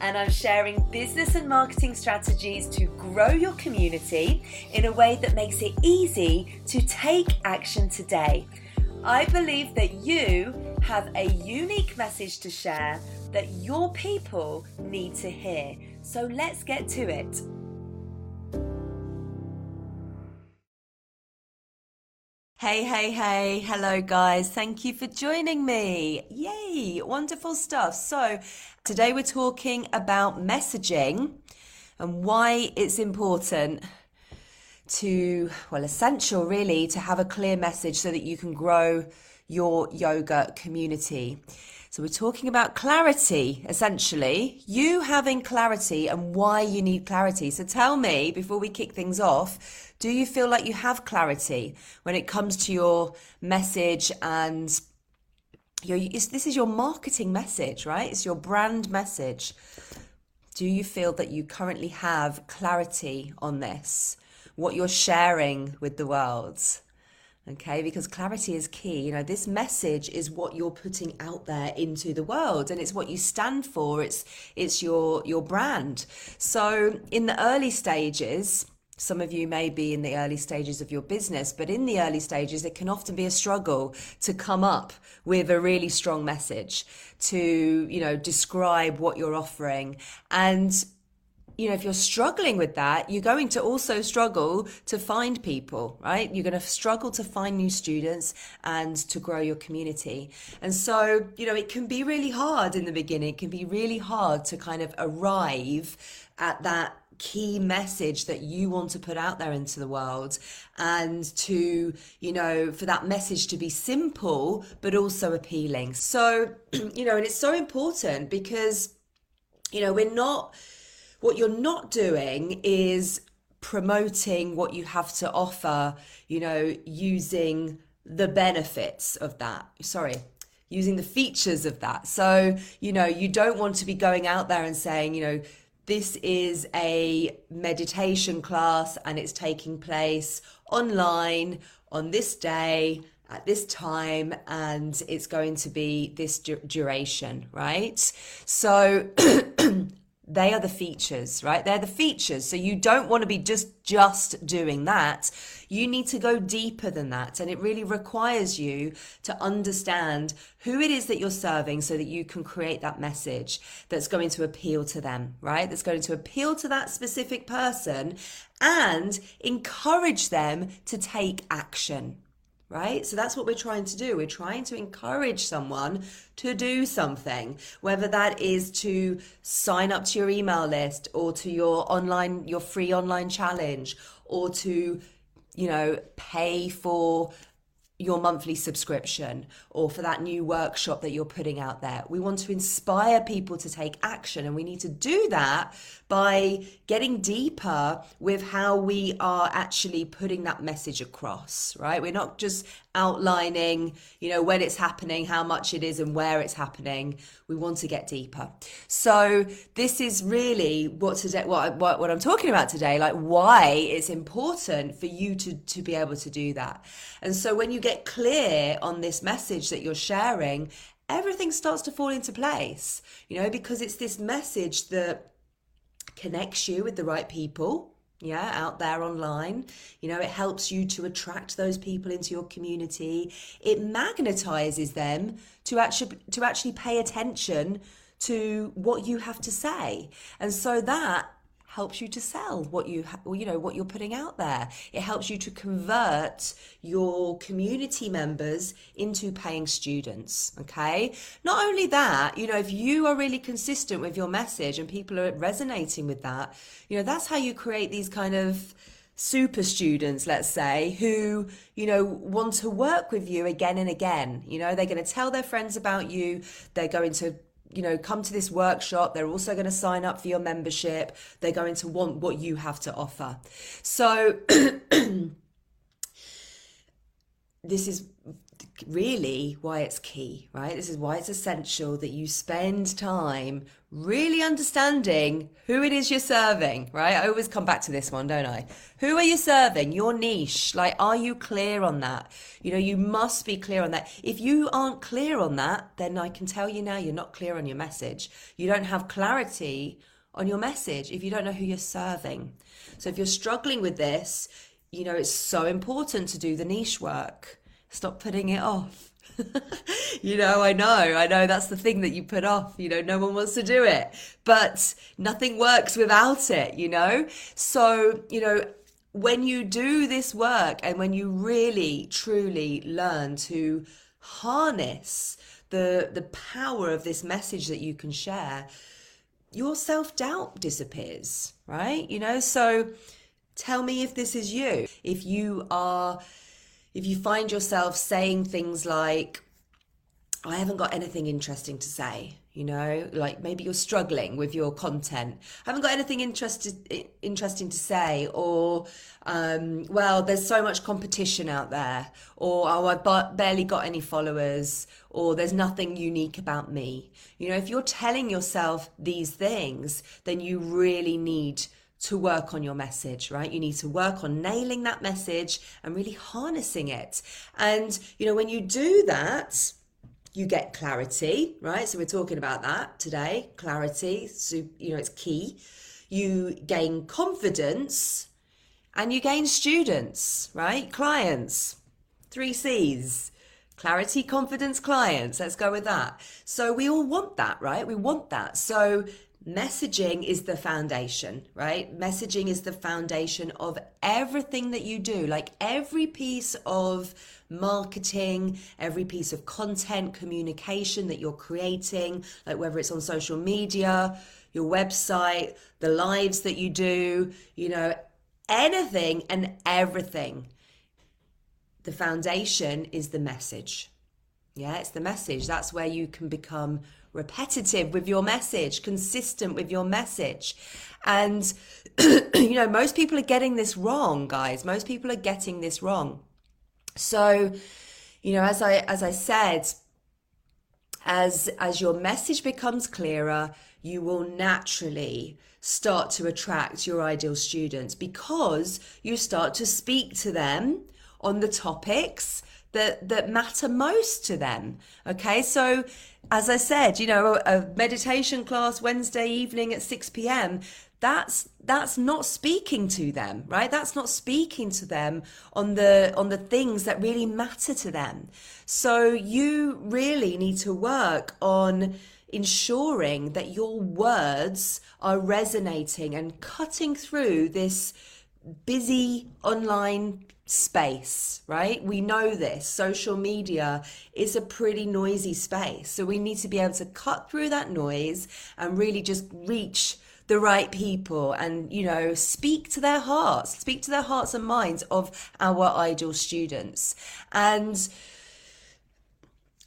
and I'm sharing business and marketing strategies to grow your community in a way that makes it easy to take action today. I believe that you have a unique message to share that your people need to hear. So let's get to it. Hey, hey, hey. Hello, guys. Thank you for joining me. Yay. Wonderful stuff. So, today we're talking about messaging and why it's important to, well, essential really, to have a clear message so that you can grow your yoga community. So, we're talking about clarity, essentially, you having clarity and why you need clarity. So, tell me before we kick things off do you feel like you have clarity when it comes to your message and your, this is your marketing message, right? It's your brand message. Do you feel that you currently have clarity on this? What you're sharing with the world? Okay? Because clarity is key. You know this message is what you're putting out there into the world and it's what you stand for. It's it's your your brand. So in the early stages some of you may be in the early stages of your business, but in the early stages, it can often be a struggle to come up with a really strong message to, you know, describe what you're offering. And, you know, if you're struggling with that, you're going to also struggle to find people, right? You're going to struggle to find new students and to grow your community. And so, you know, it can be really hard in the beginning. It can be really hard to kind of arrive at that key message that you want to put out there into the world and to you know for that message to be simple but also appealing so you know and it's so important because you know we're not what you're not doing is promoting what you have to offer you know using the benefits of that sorry using the features of that so you know you don't want to be going out there and saying you know this is a meditation class and it's taking place online on this day at this time and it's going to be this du- duration, right? So they are the features right? They're the features. So you don't want to be just just doing that. You need to go deeper than that. And it really requires you to understand who it is that you're serving so that you can create that message that's going to appeal to them right? That's going to appeal to that specific person and encourage them to take action right? So that's what we're trying to do. We're trying to encourage someone to do something, whether that is to sign up to your email list or to your online, your free online challenge or to, you know, pay for your monthly subscription or for that new workshop that you're putting out there. We want to inspire people to take action, and we need to do that by getting deeper with how we are actually putting that message across, right? We're not just outlining, you know, when it's happening, how much it is, and where it's happening. We want to get deeper. So this is really what today, what, what, what I'm talking about today, like why it's important for you to to be able to do that. And so when you get clear on this message that you're sharing, everything starts to fall into place. You know, because it's this message that connects you with the right people yeah out there online. You know it helps you to attract those people into your community. It magnetizes them to actually to actually pay attention to what you have to say. And so that helps you to sell what you you know what you're putting out there. It helps you to convert your community members into paying students okay? Not only that you know if you are really consistent with your message and people are resonating with that you know that's how you create these kind of super students let's say who you know want to work with you again and again. You know they're going to tell their friends about you they're going to you know, come to this workshop. They're also going to sign up for your membership. They're going to want what you have to offer. So, this is really why it's key, right? This is why it's essential that you spend time really understanding who it is you're serving, right? I always come back to this one, don't I? Who are you serving? Your niche. Like, are you clear on that? You know, you must be clear on that. If you aren't clear on that, then I can tell you now you're not clear on your message. You don't have clarity on your message if you don't know who you're serving. So if you're struggling with this, you know, it's so important to do the niche work. Stop putting it off. you know, I know, I know that's the thing that you put off. You know, no one wants to do it, but nothing works without it, you know? So, you know, when you do this work and when you really, truly learn to harness the, the power of this message that you can share, your self doubt disappears, right? You know, so tell me if this is you. If you are if you find yourself saying things like, I haven't got anything interesting to say, you know, like maybe you're struggling with your content, I haven't got anything interested, interesting to say, or, um, well, there's so much competition out there, or, oh, I've barely got any followers, or there's nothing unique about me. You know, if you're telling yourself these things, then you really need to work on your message, right? You need to work on nailing that message and really harnessing it. And, you know, when you do that, you get clarity, right? So we're talking about that today clarity. So, you know, it's key. You gain confidence and you gain students, right? Clients. Three C's clarity, confidence, clients. Let's go with that. So we all want that, right? We want that. So messaging is the foundation, right? Messaging is the foundation of everything that you do. Like every piece of marketing, every piece of content, communication that you're creating, like whether it's on social media, your website, the lives that you do, you know, anything and everything. The foundation is the message. Yeah, it's the message. That's where you can become repetitive with your message, consistent with your message. And, you know, most people are getting this wrong, guys. Most people are getting this wrong. So, you know, as I, as I said, as, as your message becomes clearer, you will naturally start to attract your ideal students because you start to speak to them on the topics that that matter most to them okay? So as i said you know a, meditation class wednesday evening at 6 p.m that's that's not speaking to them right? That's not speaking to them on the on the things that really matter to them. So you really need to work on ensuring that your words are resonating and cutting through this busy online space, right? We know this. Social media is a pretty noisy space. So we need to be able to cut through that noise and really just reach the right people and, you know, speak to their hearts, speak to their hearts and minds of our ideal students. And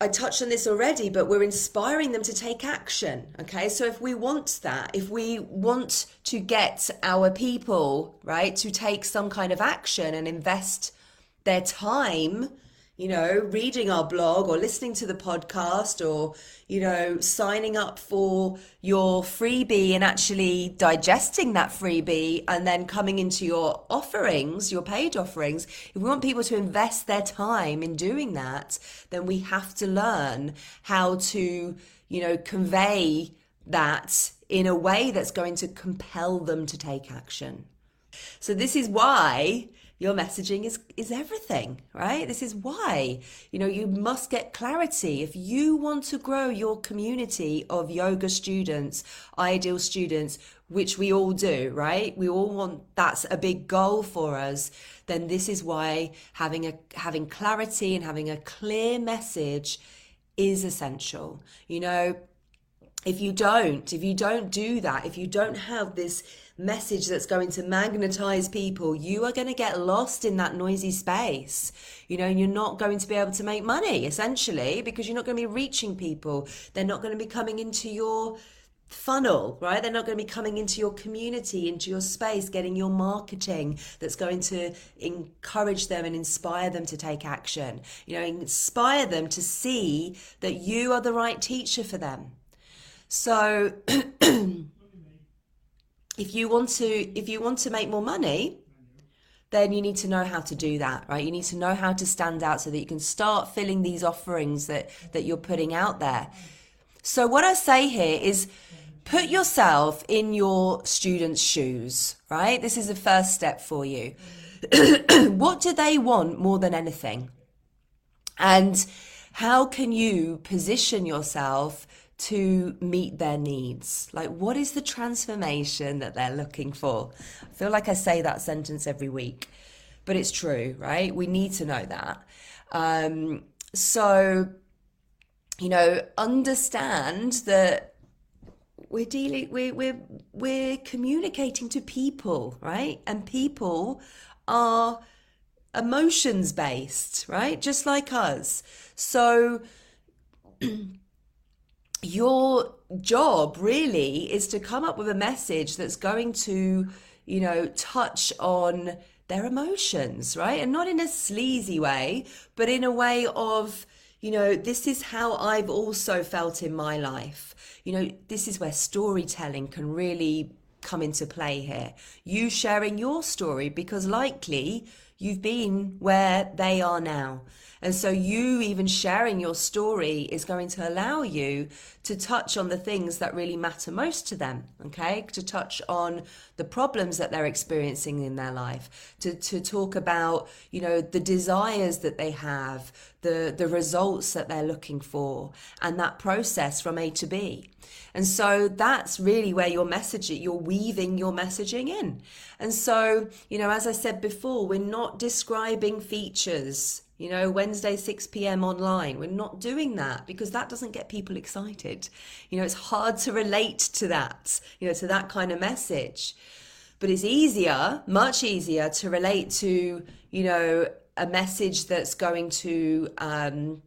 I touched on this already, but we're inspiring them to take action. Okay. So if we want that, if we want to get our people, right, to take some kind of action and invest their time you know, reading our blog or listening to the podcast or, you know, signing up for your freebie and actually digesting that freebie and then coming into your offerings, your paid offerings, if we want people to invest their time in doing that, then we have to learn how to, you know, convey that in a way that's going to compel them to take action. So this is why your messaging is is everything right? This is why you know you must get clarity. If you want to grow your community of yoga students ideal students which we all do right? We all want that's a big goal for us then this is why having a having clarity and having a clear message is essential. You know if you don't if you don't do that if you don't have this message that's going to magnetize people, you are going to get lost in that noisy space. You know, you're not going to be able to make money essentially because you're not going to be reaching people. They're not going to be coming into your funnel, right? They're not going to be coming into your community, into your space, getting your marketing that's going to encourage them and inspire them to take action. You know, inspire them to see that you are the right teacher for them. So if you want to if you want to make more money, then you need to know how to do that, right? You need to know how to stand out so that you can start filling these offerings that that you're putting out there. So what I say here is put yourself in your students' shoes, right? This is the first step for you. what do they want more than anything? And how can you position yourself to meet their needs? Like, what is the transformation that they're looking for? I feel like I say that sentence every week, but it's true, right? We need to know that. Um, so, you know, understand that we're dealing we're, we're we're communicating to people right and people are emotions based right just like us so your job really is to come up with a message that's going to you know touch on their emotions right and not in a sleazy way but in a way of you know this is how i've also felt in my life you know, this is where storytelling can really come into play here. You sharing your story because likely you've been where they are now. And so, you even sharing your story is going to allow you to touch on the things that really matter most to them, okay? To touch on the problems that they're experiencing in their life, to, to talk about, you know, the desires that they have, the, the results that they're looking for, and that process from A to B. And so that's really where your message, you're weaving your messaging in. And so, you know, as I said before, we're not describing features you know, Wednesday, 6 p.m. online. We're not doing that because that doesn't get people excited. You know, it's hard to relate to that, you know, to that kind of message. But it's easier, much easier to relate to, you know, a message that's going to, um,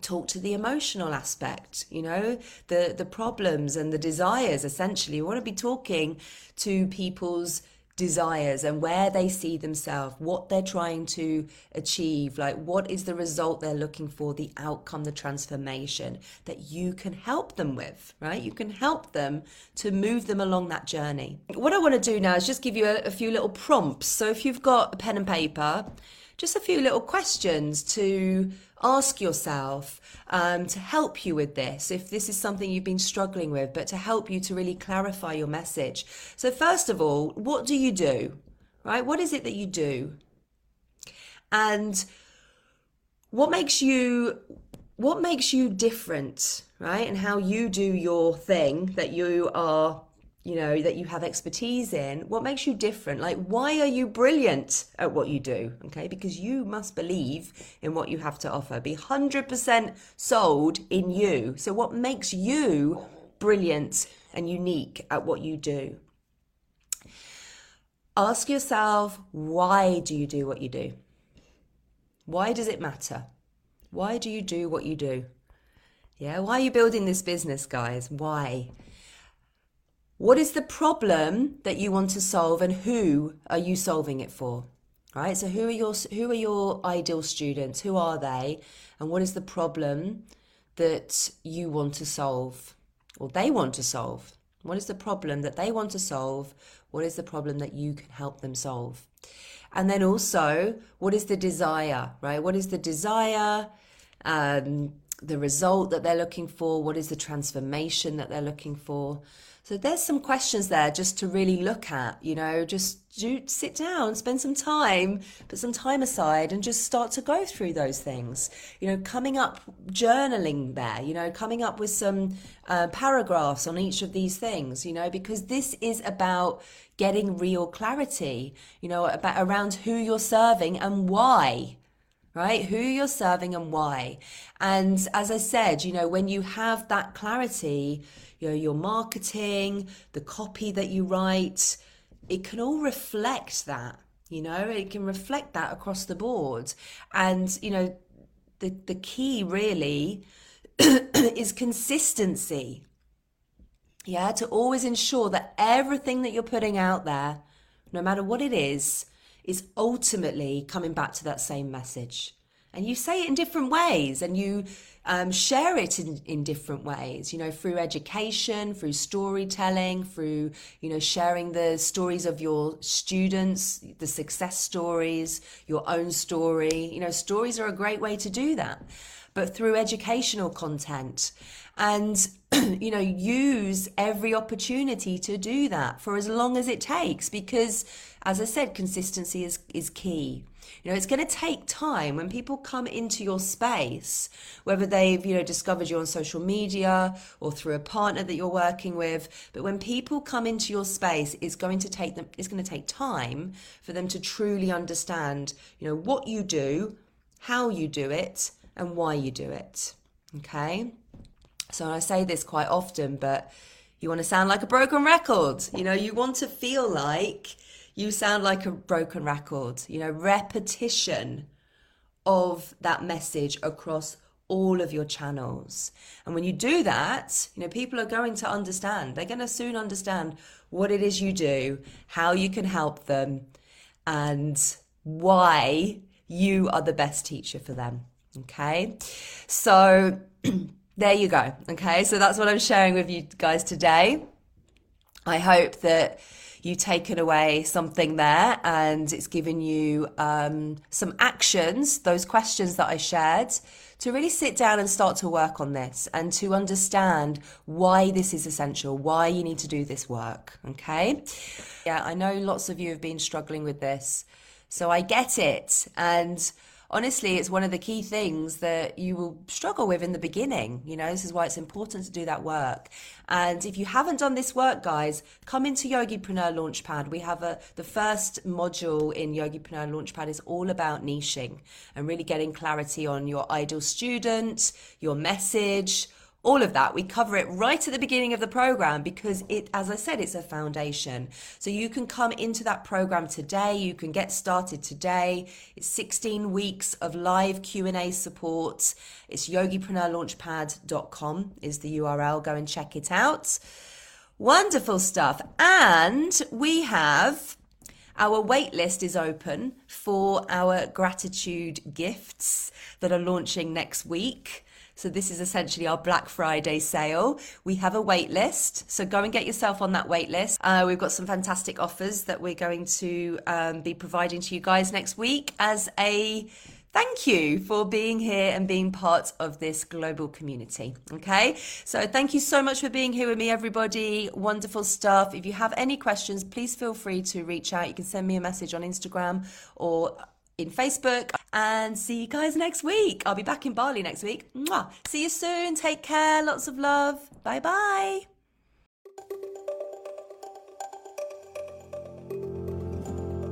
talk to the emotional aspect you know the the problems and the desires essentially we want to be talking to people's desires and where they see themselves, what they're trying to achieve, like what is the result they're looking for, the outcome, the transformation that you can help them with, right? You can help them to move them along that journey. What I want to do now is just give you a, a few little prompts. So if you've got a pen and paper, just a few little questions to ask yourself um, to help you with this, if this is something you've been struggling with, but to help you to really clarify your message. So, first of all, what do you do? Right? What is it that you do? And what makes you what makes you different, right? And how you do your thing that you are you know, that you have expertise in, what makes you different? Like, why are you brilliant at what you do? Okay, because you must believe in what you have to offer, be 100% sold in you. So, what makes you brilliant and unique at what you do? Ask yourself, why do you do what you do? Why does it matter? Why do you do what you do? Yeah, why are you building this business, guys? Why? What is the problem that you want to solve and who are you solving it for? Right? So who are your who are your ideal students? Who are they? And what is the problem that you want to solve or they want to solve? What is the problem that they want to solve? What is the problem that you can help them solve? And then also, what is the desire, right? What is the desire? Um, the result that they're looking for? What is the transformation that they're looking for? So there's some questions there just to really look at, you know, just do, sit down, spend some time, put some time aside and just start to go through those things. You know, coming up, journaling there, you know, coming up with some uh, paragraphs on each of these things, you know, because this is about getting real clarity, you know, about around who you're serving and why right? Who you're serving and why. And as I said, you know, when you have that clarity, you know, your marketing, the copy that you write, it can all reflect that, you know, it can reflect that across the board. And, you know, the, the key really is consistency. Yeah, to always ensure that everything that you're putting out there, no matter what it is, is ultimately coming back to that same message. And you say it in different ways and you um, share it in, in different ways, you know, through education, through storytelling, through, you know, sharing the stories of your students, the success stories, your own story. You know, stories are a great way to do that but through educational content. And you know use every opportunity to do that for as long as it takes because as i said consistency is is key. You know it's going to take time when people come into your space whether they've you know discovered you on social media or through a partner that you're working with but when people come into your space it's going to take them it's going to take time for them to truly understand you know what you do how you do it and why you do it. Okay? So I say this quite often, but you want to sound like a broken record. You know, you want to feel like you sound like a broken record. You know, repetition of that message across all of your channels. And when you do that, you know, people are going to understand. They're going to soon understand what it is you do, how you can help them, and why you are the best teacher for them. Okay. So there you go. Okay. So that's what I'm sharing with you guys today. I hope that you've taken away something there and it's given you um, some actions, those questions that I shared, to really sit down and start to work on this and to understand why this is essential, why you need to do this work. Okay. Yeah, I know lots of you have been struggling with this. So I get it. And honestly, it's one of the key things that you will struggle with in the beginning. You know, this is why it's important to do that work. And if you haven't done this work, guys, come into Yogipreneur Launchpad. We have a the first module in Yogipreneur Launchpad is all about niching and really getting clarity on your ideal student, your message all of that. We cover it right at the beginning of the program because it, as I said, it's a foundation. So you can come into that program today. You can get started today. It's 16 weeks of live Q&A support. It's yogipreneurlaunchpad.com is the URL. Go and check it out. Wonderful stuff. And we have our waitlist is open for our gratitude gifts that are launching next week. So this is essentially our Black Friday sale. We have a wait list, so go and get yourself on that wait list. Uh, we've got some fantastic offers that we're going to um, be providing to you guys next week as a thank you for being here and being part of this global community. Okay, so thank you so much for being here with me, everybody. Wonderful stuff. If you have any questions, please feel free to reach out. You can send me a message on Instagram or in Facebook and see you guys next week. I'll be back in Bali next week. Mwah. See you soon. Take care. Lots of love. Bye bye.